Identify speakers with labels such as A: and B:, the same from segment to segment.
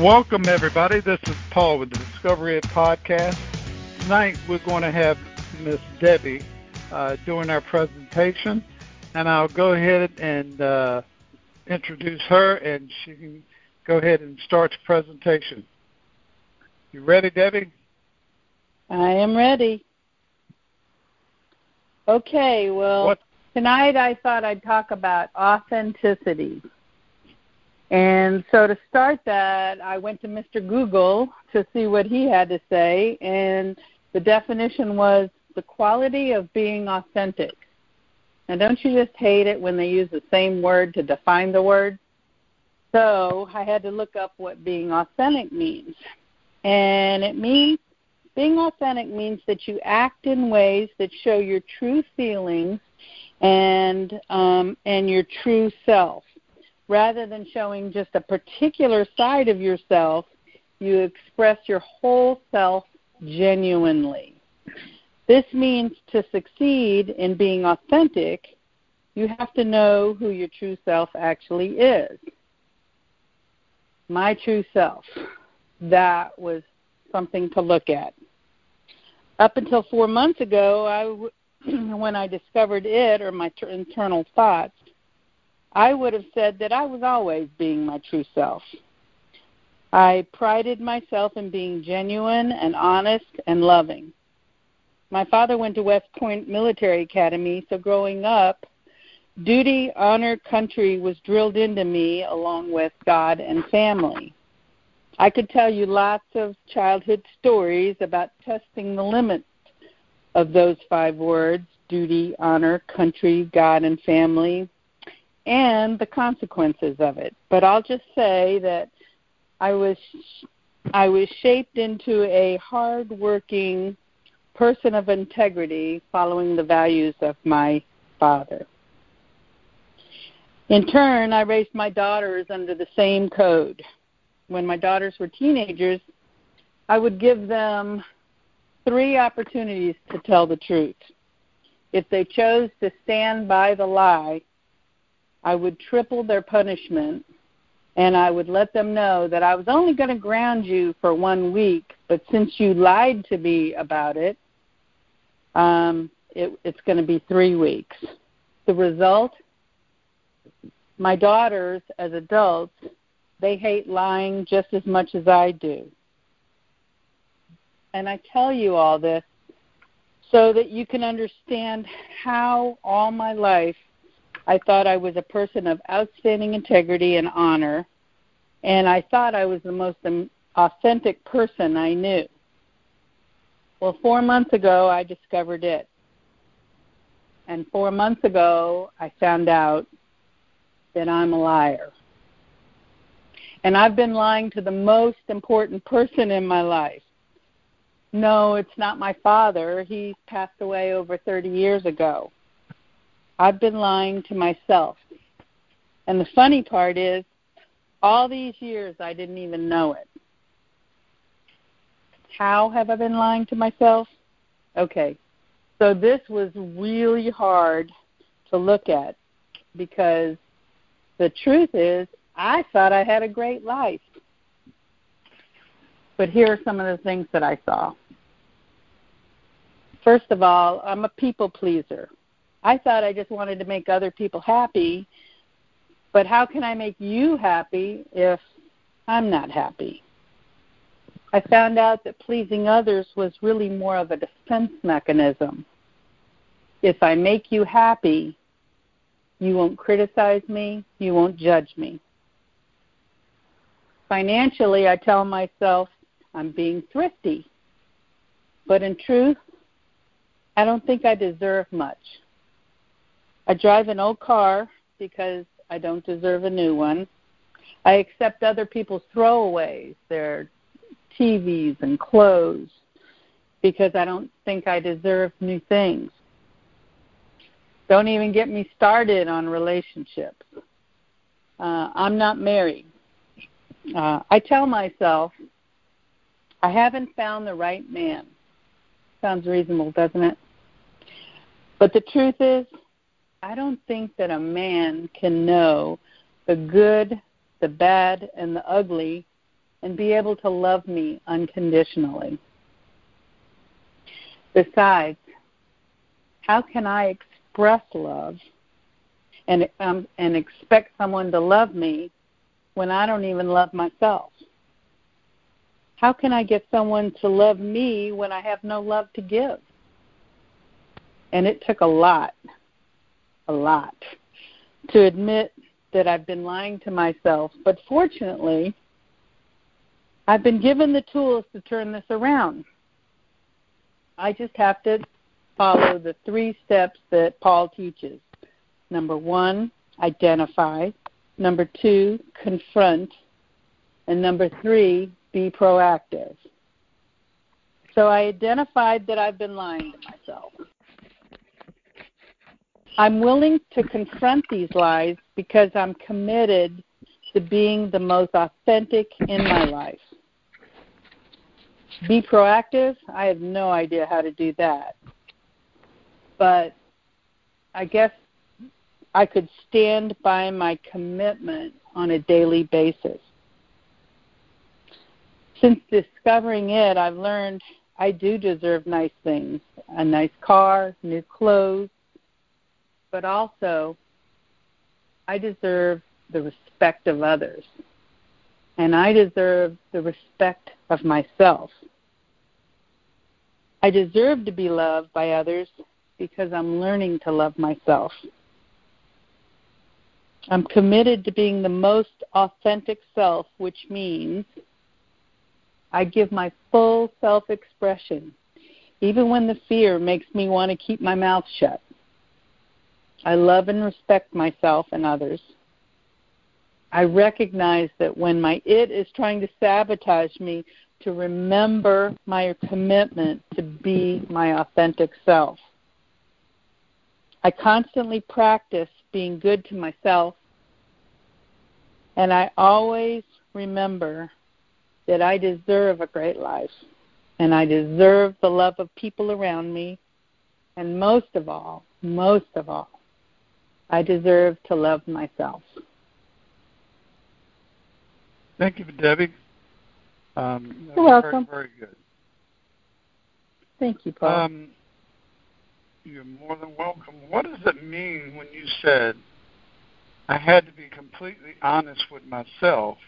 A: Welcome, everybody. This is Paul with the Discovery It Podcast. Tonight, we're going to have Miss Debbie uh, doing our presentation, and I'll go ahead and uh, introduce her, and she can go ahead and start the presentation. You ready, Debbie?
B: I am ready. Okay, well, what? tonight I thought I'd talk about authenticity. And so to start that, I went to Mr. Google to see what he had to say, and the definition was the quality of being authentic. Now, don't you just hate it when they use the same word to define the word? So I had to look up what being authentic means. And it means being authentic means that you act in ways that show your true feelings and um, and your true self rather than showing just a particular side of yourself, you express your whole self genuinely. This means to succeed in being authentic, you have to know who your true self actually is. My true self. That was something to look at. Up until four months ago, I, when I discovered it or my internal thoughts, I would have said that I was always being my true self. I prided myself in being genuine and honest and loving. My father went to West Point Military Academy, so growing up, duty, honor, country was drilled into me along with God and family. I could tell you lots of childhood stories about testing the limits of those five words duty, honor, country, God, and family and the consequences of it. But I'll just say that I was I was shaped into a hard-working person of integrity, following the values of my father. In turn, I raised my daughters under the same code. When my daughters were teenagers, I would give them three opportunities to tell the truth. If they chose to stand by the lie, I would triple their punishment and I would let them know that I was only going to ground you for one week, but since you lied to me about it, um, it it's going to be three weeks. The result my daughters, as adults, they hate lying just as much as I do. And I tell you all this so that you can understand how all my life I thought I was a person of outstanding integrity and honor, and I thought I was the most authentic person I knew. Well, four months ago, I discovered it. And four months ago, I found out that I'm a liar. And I've been lying to the most important person in my life. No, it's not my father. He passed away over 30 years ago. I've been lying to myself. And the funny part is, all these years I didn't even know it. How have I been lying to myself? Okay, so this was really hard to look at because the truth is, I thought I had a great life. But here are some of the things that I saw. First of all, I'm a people pleaser. I thought I just wanted to make other people happy, but how can I make you happy if I'm not happy? I found out that pleasing others was really more of a defense mechanism. If I make you happy, you won't criticize me, you won't judge me. Financially, I tell myself I'm being thrifty. But in truth, I don't think I deserve much. I drive an old car because I don't deserve a new one. I accept other people's throwaways, their TVs and clothes, because I don't think I deserve new things. Don't even get me started on relationships. Uh, I'm not married. Uh, I tell myself, I haven't found the right man. Sounds reasonable, doesn't it? But the truth is, I don't think that a man can know the good, the bad, and the ugly and be able to love me unconditionally. Besides, how can I express love and um, and expect someone to love me when I don't even love myself? How can I get someone to love me when I have no love to give? And it took a lot, a lot, to admit that I've been lying to myself. But fortunately, I've been given the tools to turn this around. I just have to follow the three steps that Paul teaches. Number one, identify. Number two, confront. And number three, be proactive. So I identified that I've been lying to myself. I'm willing to confront these lies because I'm committed to being the most authentic in my life. Be proactive, I have no idea how to do that. But I guess I could stand by my commitment on a daily basis since discovering it, I've learned I do deserve nice things a nice car, new clothes, but also I deserve the respect of others. And I deserve the respect of myself. I deserve to be loved by others because I'm learning to love myself. I'm committed to being the most authentic self, which means I give my full self expression, even when the fear makes me want to keep my mouth shut. I love and respect myself and others. I recognize that when my it is trying to sabotage me, to remember my commitment to be my authentic self. I constantly practice being good to myself, and I always remember that I deserve a great life and I deserve the love of people around me. And most of all, most of all, I deserve to love myself.
A: Thank you, Debbie. Um,
B: You're welcome.
A: Very, very good.
B: Thank you, Paul.
A: Um, you're more than welcome. What does it mean when you said, I had to be completely honest with myself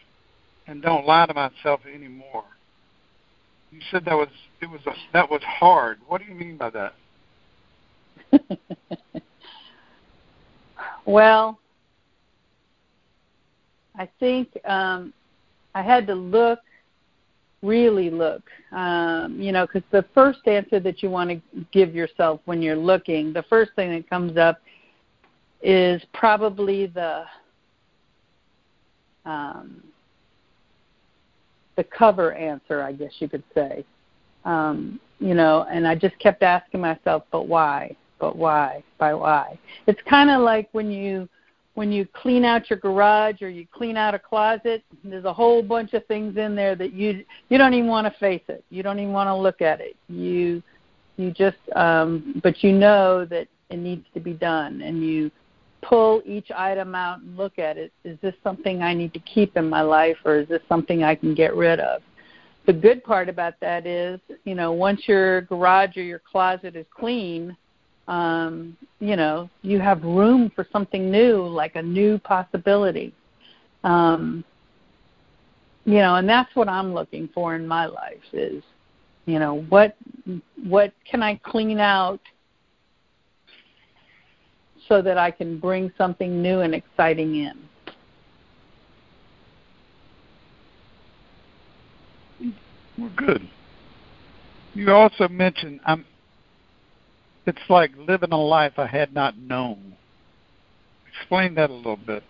A: and don't lie to myself anymore. You said that was it was a, that was hard. What do you mean by that?
B: well, I think um, I had to look, really look, um, you know, because the first answer that you want to give yourself when you're looking, the first thing that comes up is probably the um, the cover answer, I guess you could say. Um, you know, and I just kept asking myself, but why? But why? By why? It's kind of like when you when you clean out your garage or you clean out a closet, there's a whole bunch of things in there that you you don't even want to face it. You don't even want to look at it. You you just um but you know that it needs to be done and you pull each item out and look at it. Is this something I need to keep in my life or is this something I can get rid of? The good part about that is, you know, once your garage or your closet is clean, um, you know, you have room for something new, like a new possibility. Um, you know, and that's what I'm looking for in my life is, you know, what what can I clean out so that I can bring something new and exciting in.
A: Well, good. You also mentioned I'm. It's like living a life I had not known. Explain that a little bit.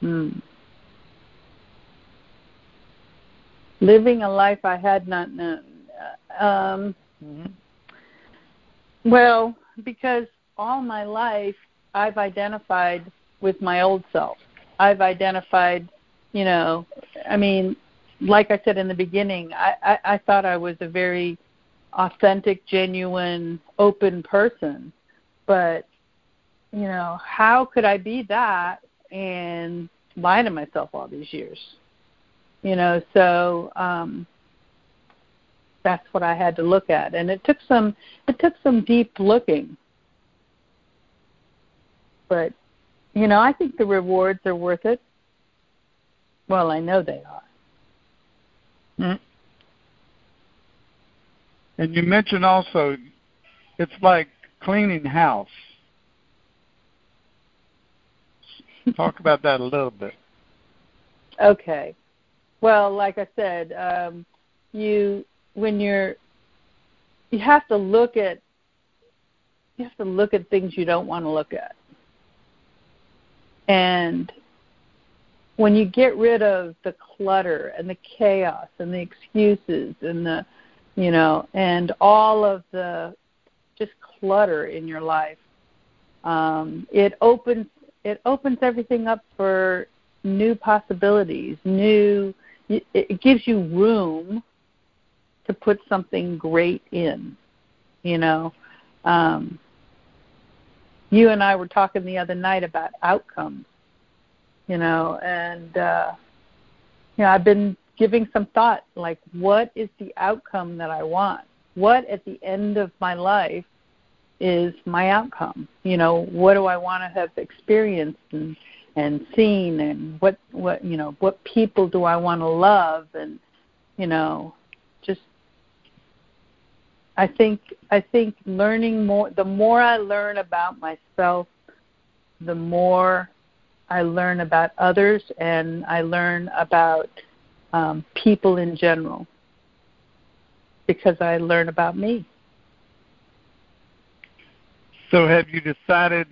B: Hmm. Living a life I had not known. Um, mm-hmm. Well, because all my life I've identified with my old self. I've identified, you know, I mean, like I said in the beginning, I, I, I thought I was a very authentic, genuine, open person. But, you know, how could I be that and lie to myself all these years? You know, so um, that's what I had to look at, and it took some it took some deep looking. But you know, I think the rewards are worth it. Well, I know they are.
A: Mm-hmm. And you mentioned also, it's like cleaning house. Talk about that a little bit.
B: Okay. Well, like I said, um, you when you're you have to look at you have to look at things you don't want to look at. And when you get rid of the clutter and the chaos and the excuses and the you know and all of the just clutter in your life. Um, it opens it opens everything up for new possibilities new it gives you room to put something great in you know. Um, you and I were talking the other night about outcomes you know, and uh, you know, I've been giving some thought, like, what is the outcome that I want? What at the end of my life is my outcome? You know, what do I want to have experienced and and seen, and what what you know, what people do I want to love, and you know, just I think I think learning more. The more I learn about myself, the more I learn about others and I learn about um, people in general because I learn about me.
A: So, have you decided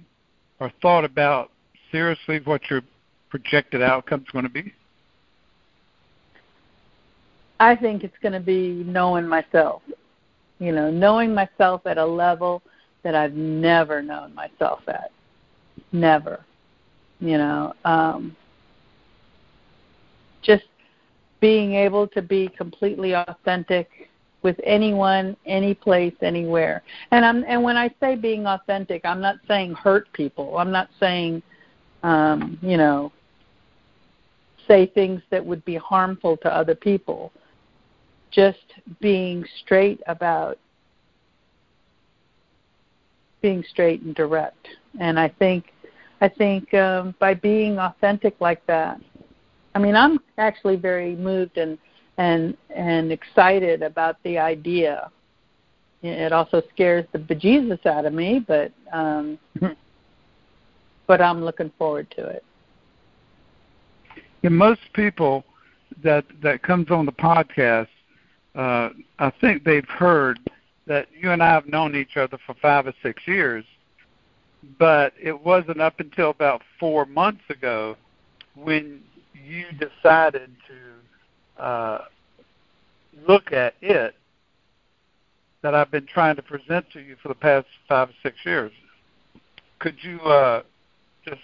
A: or thought about seriously what your projected outcome is going to be?
B: I think it's going to be knowing myself. You know, knowing myself at a level that I've never known myself at. Never you know um, just being able to be completely authentic with anyone any place anywhere. And i'm and when i say being authentic i'm not saying hurt people. I'm not saying um you know say things that would be harmful to other people. Just being straight about being straight and direct. And i think I think um, by being authentic like that, I mean, I'm actually very moved and and and excited about the idea. It also scares the bejesus out of me, but um, but I'm looking forward to it.
A: Yeah, most people that that comes on the podcast, uh, I think they've heard that you and I have known each other for five or six years, but it wasn't up until about four months ago when you decided to uh, look at it that I've been trying to present to you for the past five or six years. Could you uh, just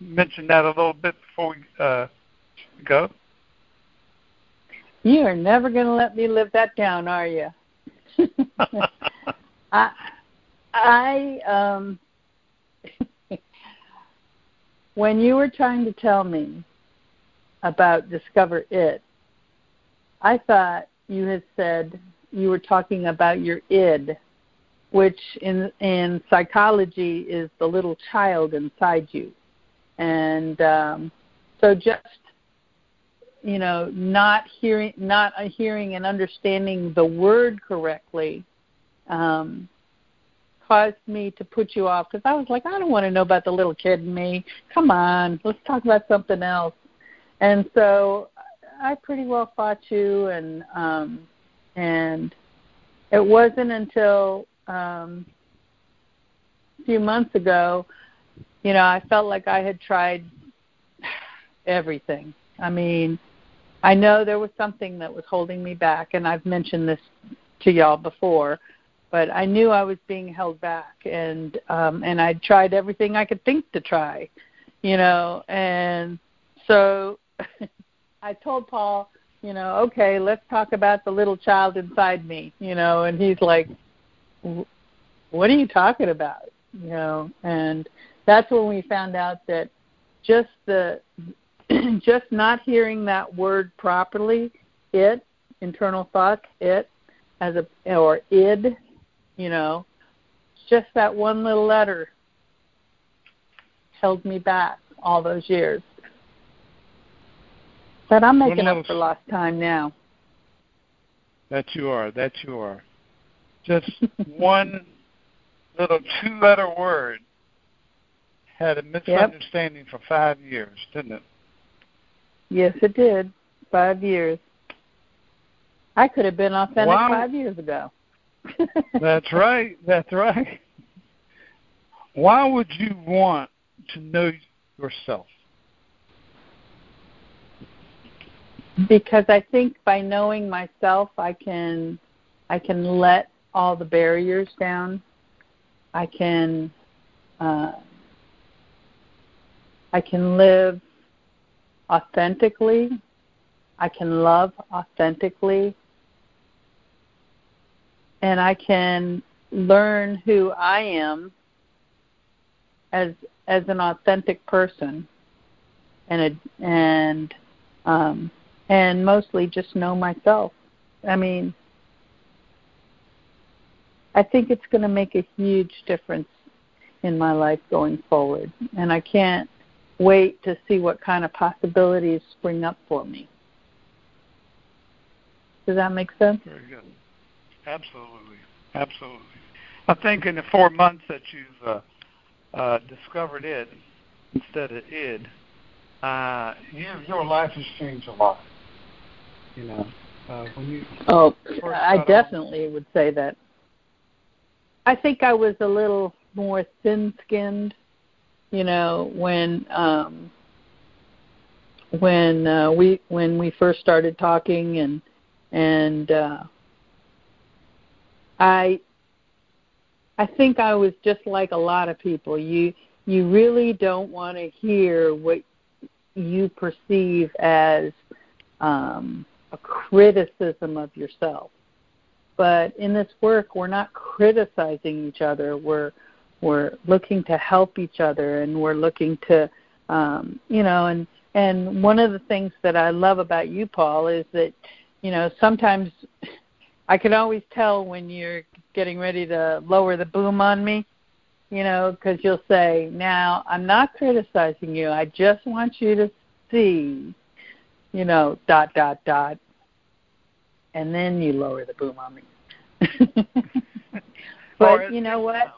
A: mention that a little bit before we uh, go?
B: You are never going to let me live that down, are you? I I um when you were trying to tell me about discover it, I thought you had said you were talking about your id, which in in psychology is the little child inside you, and um, so just you know not hearing not hearing and understanding the word correctly um, caused me to put you off because I was like, I don't want to know about the little kid in me. Come on, let's talk about something else. And so I pretty well fought you, and um, and it wasn't until um, a few months ago, you know, I felt like I had tried everything. I mean, I know there was something that was holding me back, and I've mentioned this to y'all before but I knew I was being held back, and um, and I tried everything I could think to try, you know, and so I told Paul, you know, okay, let's talk about the little child inside me, you know, and he's like, what are you talking about, you know, and that's when we found out that just the just not hearing that word properly, it, internal thoughts, it, as a or id, you know, just that one little letter held me back all those years. But I'm making up for lost time now.
A: That you are. That you are. Just one little two-letter word had a misunderstanding yep. for five years, didn't it?
B: Yes, it did. Five years. I could have been authentic wow. five years ago.
A: That's right. That's right. Why would you want to know yourself?
B: Because I think by knowing myself, I can I can let all the barriers down. I can uh, I can live authentically. I can love authentically and I can learn who I am as as an authentic person and a, and um and mostly just know myself. I mean, I think it's going to make a huge difference in my life going forward, and I can't wait to see what kind of possibilities spring up for me. Does that make sense?
A: Very good. Absolutely, absolutely. I think in the four months that you've uh, uh, discovered it instead of id, uh, you, your life has changed a lot. You know, uh, when you.
B: Oh, I definitely would say that. I think I was a little more thin-skinned, you know, when um, when uh, we when we first started talking and and uh, I I think I was just like a lot of people. You you really don't want to hear what you perceive as um, a criticism of yourself. But in this work, we're not criticizing each other. We're we're looking to help each other, and we're looking to, um, you know, and and one of the things that I love about you, Paul, is that, you know, sometimes I can always tell when you're getting ready to lower the boom on me, you know, because you'll say, "Now I'm not criticizing you. I just want you to see, you know, dot dot dot," and then you lower the boom on me. but you know what?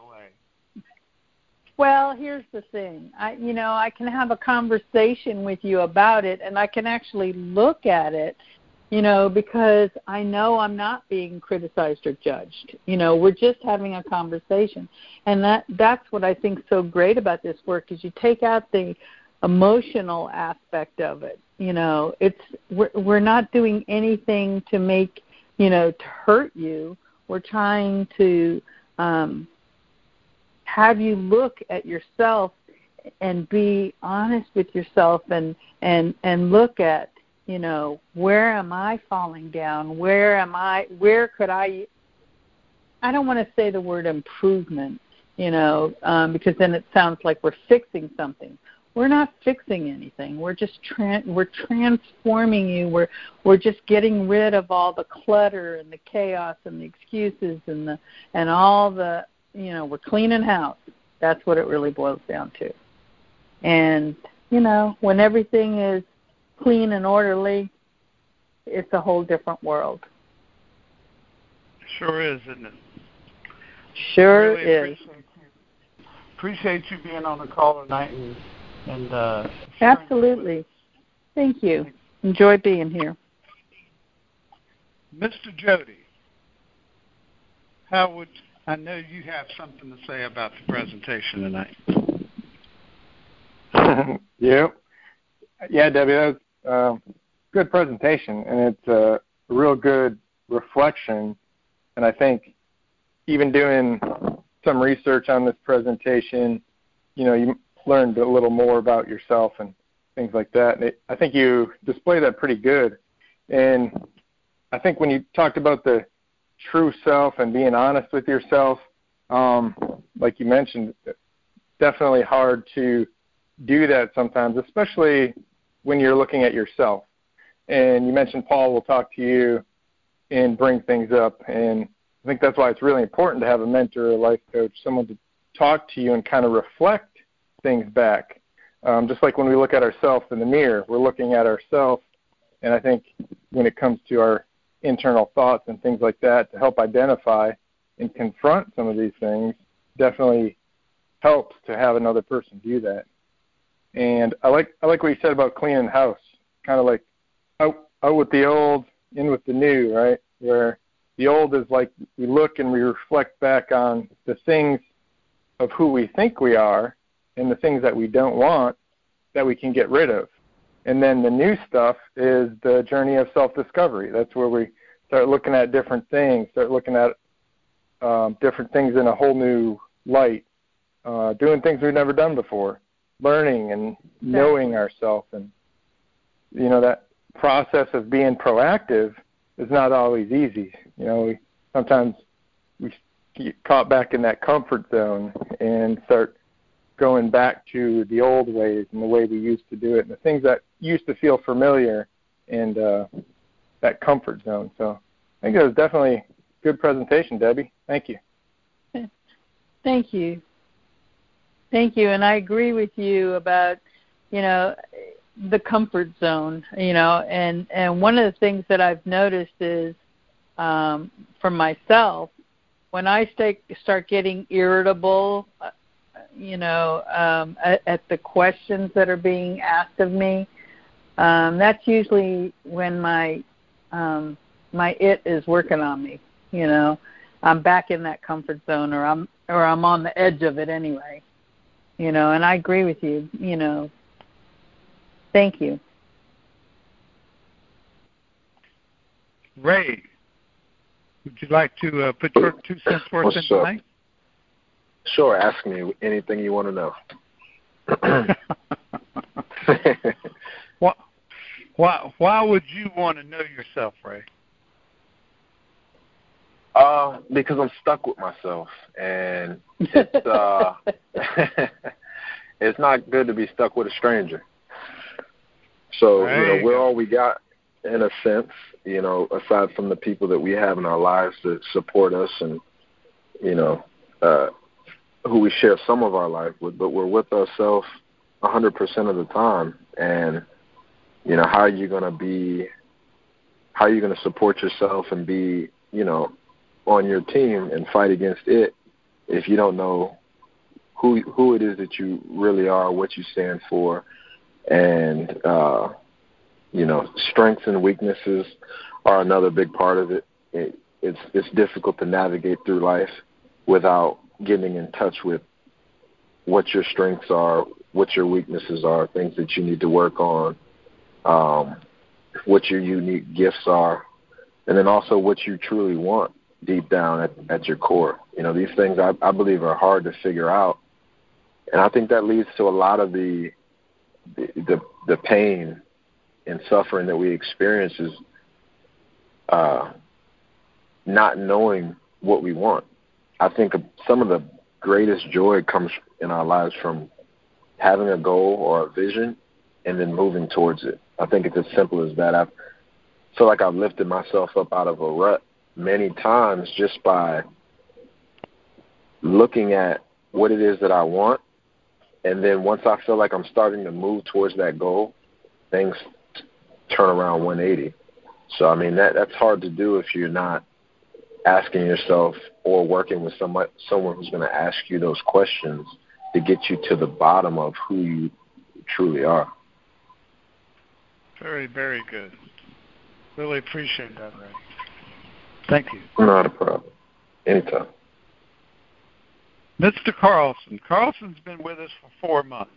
B: Well, here's the thing. I you know, I can have a conversation with you about it and I can actually look at it you know, because I know I'm not being criticized or judged. You know, we're just having a conversation. And that that's what I think so great about this work is you take out the emotional aspect of it. You know, it's we're we're not doing anything to make, you know, to hurt you. We're trying to um have you look at yourself and be honest with yourself and and and look at you know where am i falling down where am i where could i i don't want to say the word improvement you know um, because then it sounds like we're fixing something we're not fixing anything we're just tra- we're transforming you we're we're just getting rid of all the clutter and the chaos and the excuses and the and all the you know we're cleaning house that's what it really boils down to and you know when everything is clean and orderly, it's a whole different world.
A: Sure is, isn't it?
B: Sure
A: really
B: is.
A: Appreciate you, appreciate you being on the call tonight and and uh,
B: absolutely. Thank you. Enjoy being here.
A: Mr. Jody, how would I know you have something to say about the presentation tonight?
C: yeah, yeah, Debbie, that was uh, good presentation, and it's a real good reflection. And I think even doing some research on this presentation, you know, you learned a little more about yourself and things like that. And it, I think you display that pretty good. And I think when you talked about the true self and being honest with yourself, um, like you mentioned, definitely hard to do that sometimes, especially when you're looking at yourself. And you mentioned Paul will talk to you and bring things up. And I think that's why it's really important to have a mentor or a life coach, someone to talk to you and kind of reflect things back. Um, just like when we look at ourselves in the mirror, we're looking at ourselves. And I think when it comes to our internal thoughts and things like that, to help identify and confront some of these things, definitely helps to have another person do that. And I like I like what you said about cleaning house, kind of like out out with the old, in with the new, right? Where the old is like we look and we reflect back on the things of who we think we are and the things that we don't want that we can get rid of. And then the new stuff is the journey of self discovery. That's where we start looking at different things, start looking at um, different things in a whole new light, uh, doing things we've never done before, learning and knowing ourselves, and you know that process of being proactive is not always easy. You know, we sometimes we get caught back in that comfort zone and start going back to the old ways and the way we used to do it and the things that used to feel familiar and uh, that comfort zone. So I think it was definitely good presentation, Debbie. Thank you.
B: Thank you. Thank you. And I agree with you about, you know, the comfort zone, you know, and, and one of the things that I've noticed is um, for myself, when I stay, start getting irritable, uh, you know, um, at, at the questions that are being asked of me, um, that's usually when my um, my it is working on me. You know, I'm back in that comfort zone, or I'm or I'm on the edge of it anyway. You know, and I agree with you. You know, thank you.
A: Ray, would you like to uh, put your two cents worth in tonight?
D: Sure, ask me anything you want to know.
A: why, why, why would you want to know yourself, Ray?
D: Uh, because I'm stuck with myself, and it's uh, it's not good to be stuck with a stranger. So you know, we're all we got in a sense. You know, aside from the people that we have in our lives that support us, and you know, uh, who we share some of our life with, but we're with ourselves a 100% of the time. And you know, how are you going to be? How are you going to support yourself and be, you know, on your team and fight against it if you don't know who who it is that you really are, what you stand for, and uh, you know strengths and weaknesses are another big part of it. it. It's it's difficult to navigate through life without getting in touch with what your strengths are, what your weaknesses are, things that you need to work on, um, what your unique gifts are, and then also what you truly want deep down at, at your core. You know, these things I, I believe are hard to figure out, and I think that leads to a lot of the the the, the pain and suffering that we experience is uh, not knowing what we want. I think some of the greatest joy comes in our lives from having a goal or a vision and then moving towards it. I think it's as simple as that. I feel like I've lifted myself up out of a rut many times just by looking at what it is that I want. And then once I feel like I'm starting to move towards that goal, things turn around 180. So I mean that that's hard to do if you're not asking yourself or working with someone someone who's going to ask you those questions to get you to the bottom of who you truly are.
A: Very, very good. Really appreciate that, Ray. Thank you.
D: Not a problem. Anytime.
A: Mr. Carlson. Carlson's been with us for four months.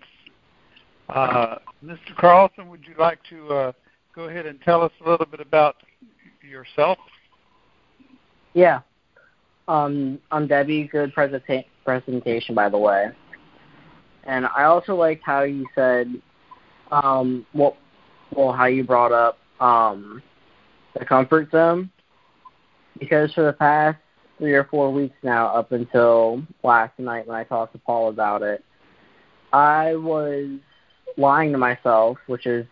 A: Uh, Mr. Carlson, would you like to uh, go ahead and tell us a little bit about yourself?
E: Yeah. Um, I'm Debbie. Good presenta- presentation, by the way. And I also liked how you said, um, well, well, how you brought up um, the comfort zone because for the past three or four weeks now, up until last night when I talked to Paul about it, I was lying to myself, which is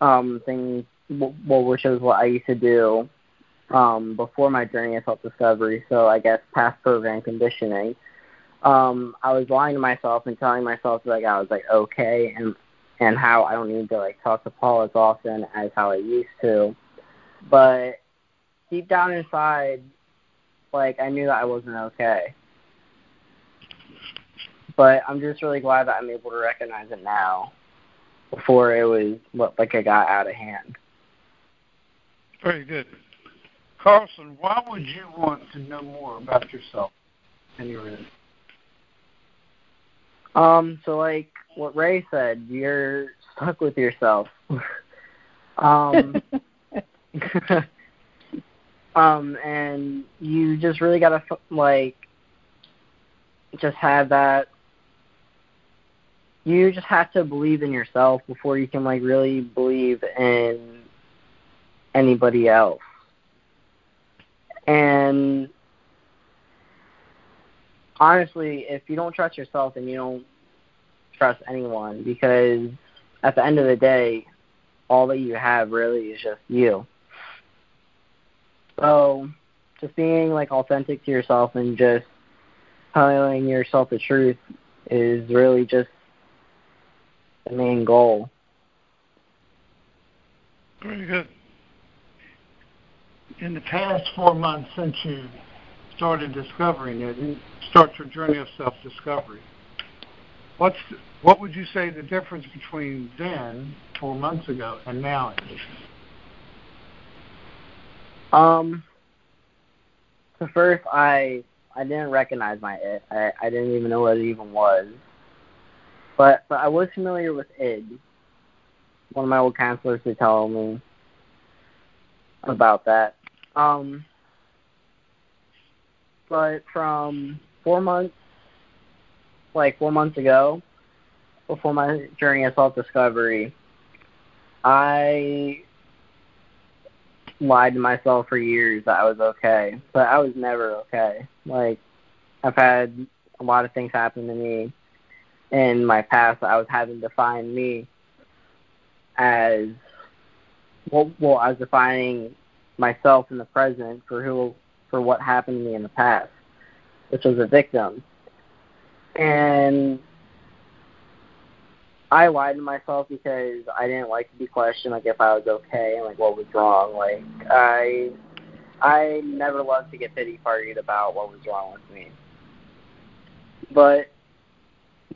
E: um, things, well, which is what I used to do um, before my journey of self-discovery. So I guess past program conditioning. Um, I was lying to myself and telling myself like I was like okay and and how I don't need to like talk to Paul as often as how I used to. But deep down inside, like I knew that I wasn't okay. But I'm just really glad that I'm able to recognize it now before it was what like it got out of hand.
A: Very good. Carlson, why would you want to know more about yourself and your end?
E: Um, so like what Ray said, you're stuck with yourself. um um and you just really got to like just have that you just have to believe in yourself before you can like really believe in anybody else. And honestly, if you don't trust yourself, then you don't trust anyone because at the end of the day, all that you have really is just you. So, just being like authentic to yourself and just telling yourself the truth is really just the main goal.
A: Very good. In the past four months since you started discovering it, and start your journey of self-discovery, what's what would you say the difference between then, four months ago, and now is?
E: Um. So first, I I didn't recognize my it. I I didn't even know what it even was. But but I was familiar with id. One of my old counselors to tell me about that. Um, but from four months, like four months ago, before my journey of self discovery, I lied to myself for years that I was okay, but I was never okay. Like I've had a lot of things happen to me in my past, I was having to find me as well, well, I was defining myself in the present for who for what happened to me in the past, which was a victim. And I lied to myself because I didn't like to be questioned, like if I was okay and like what was wrong. Like I, I never loved to get pity partied about what was wrong with me. But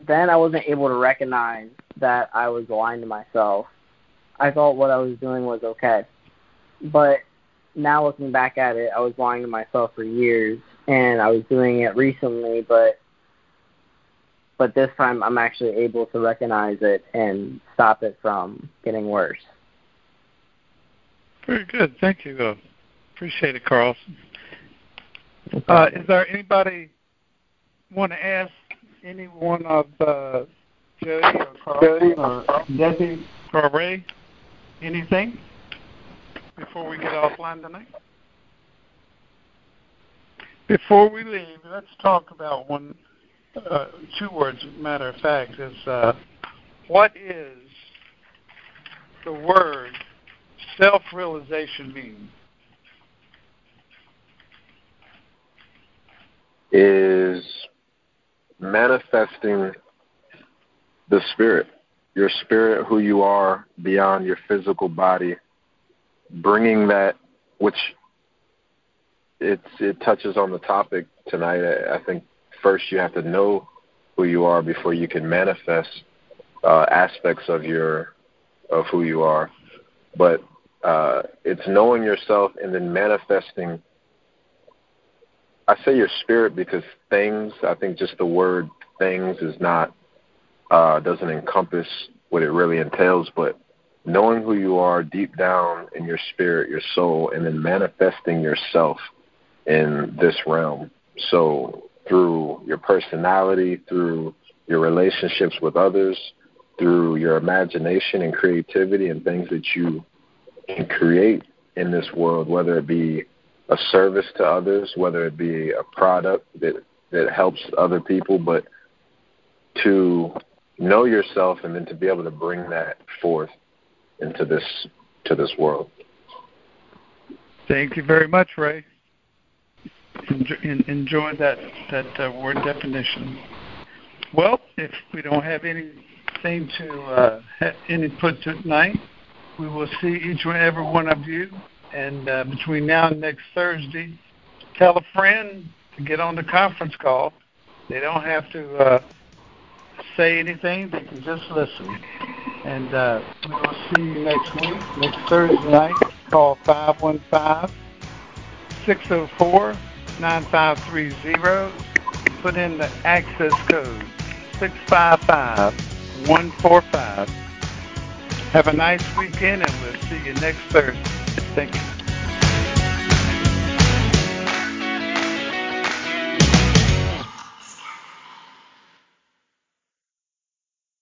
E: then I wasn't able to recognize that I was lying to myself. I thought what I was doing was okay. But now looking back at it, I was lying to myself for years and I was doing it recently, but but this time I'm actually able to recognize it and stop it from getting worse.
A: Very good. Thank you. Uh, appreciate it, Carlson. Uh, is there anybody want to ask any one of uh, Jody or Carl or Debbie or Ray anything before we get offline tonight? Before we leave, let's talk about one, uh, two words. Matter of fact, is uh, what is the word self-realization mean?
D: Is manifesting the spirit, your spirit, who you are beyond your physical body, bringing that, which it's it touches on the topic tonight. I, I think first you have to know who you are before you can manifest uh, aspects of your of who you are. But uh, it's knowing yourself and then manifesting I say your spirit because things. I think just the word things is not uh, doesn't encompass what it really entails, but knowing who you are deep down in your spirit, your soul, and then manifesting yourself in this realm. So through your personality, through your relationships with others, through your imagination and creativity and things that you can create in this world, whether it be a service to others, whether it be a product that that helps other people, but to know yourself and then to be able to bring that forth into this to this world.
A: Thank you very much, Ray. Enjoy, enjoy that that uh, word definition. Well, if we don't have anything to uh, have any put tonight, we will see each and every one of you. And uh, between now and next Thursday, tell a friend to get on the conference call. They don't have to uh, say anything; they can just listen. And uh, we will see you next week, next Thursday night. Call 515 604 9530. Put in the access code 655 145. Have a nice weekend, and we'll see you next Thursday. Thank you.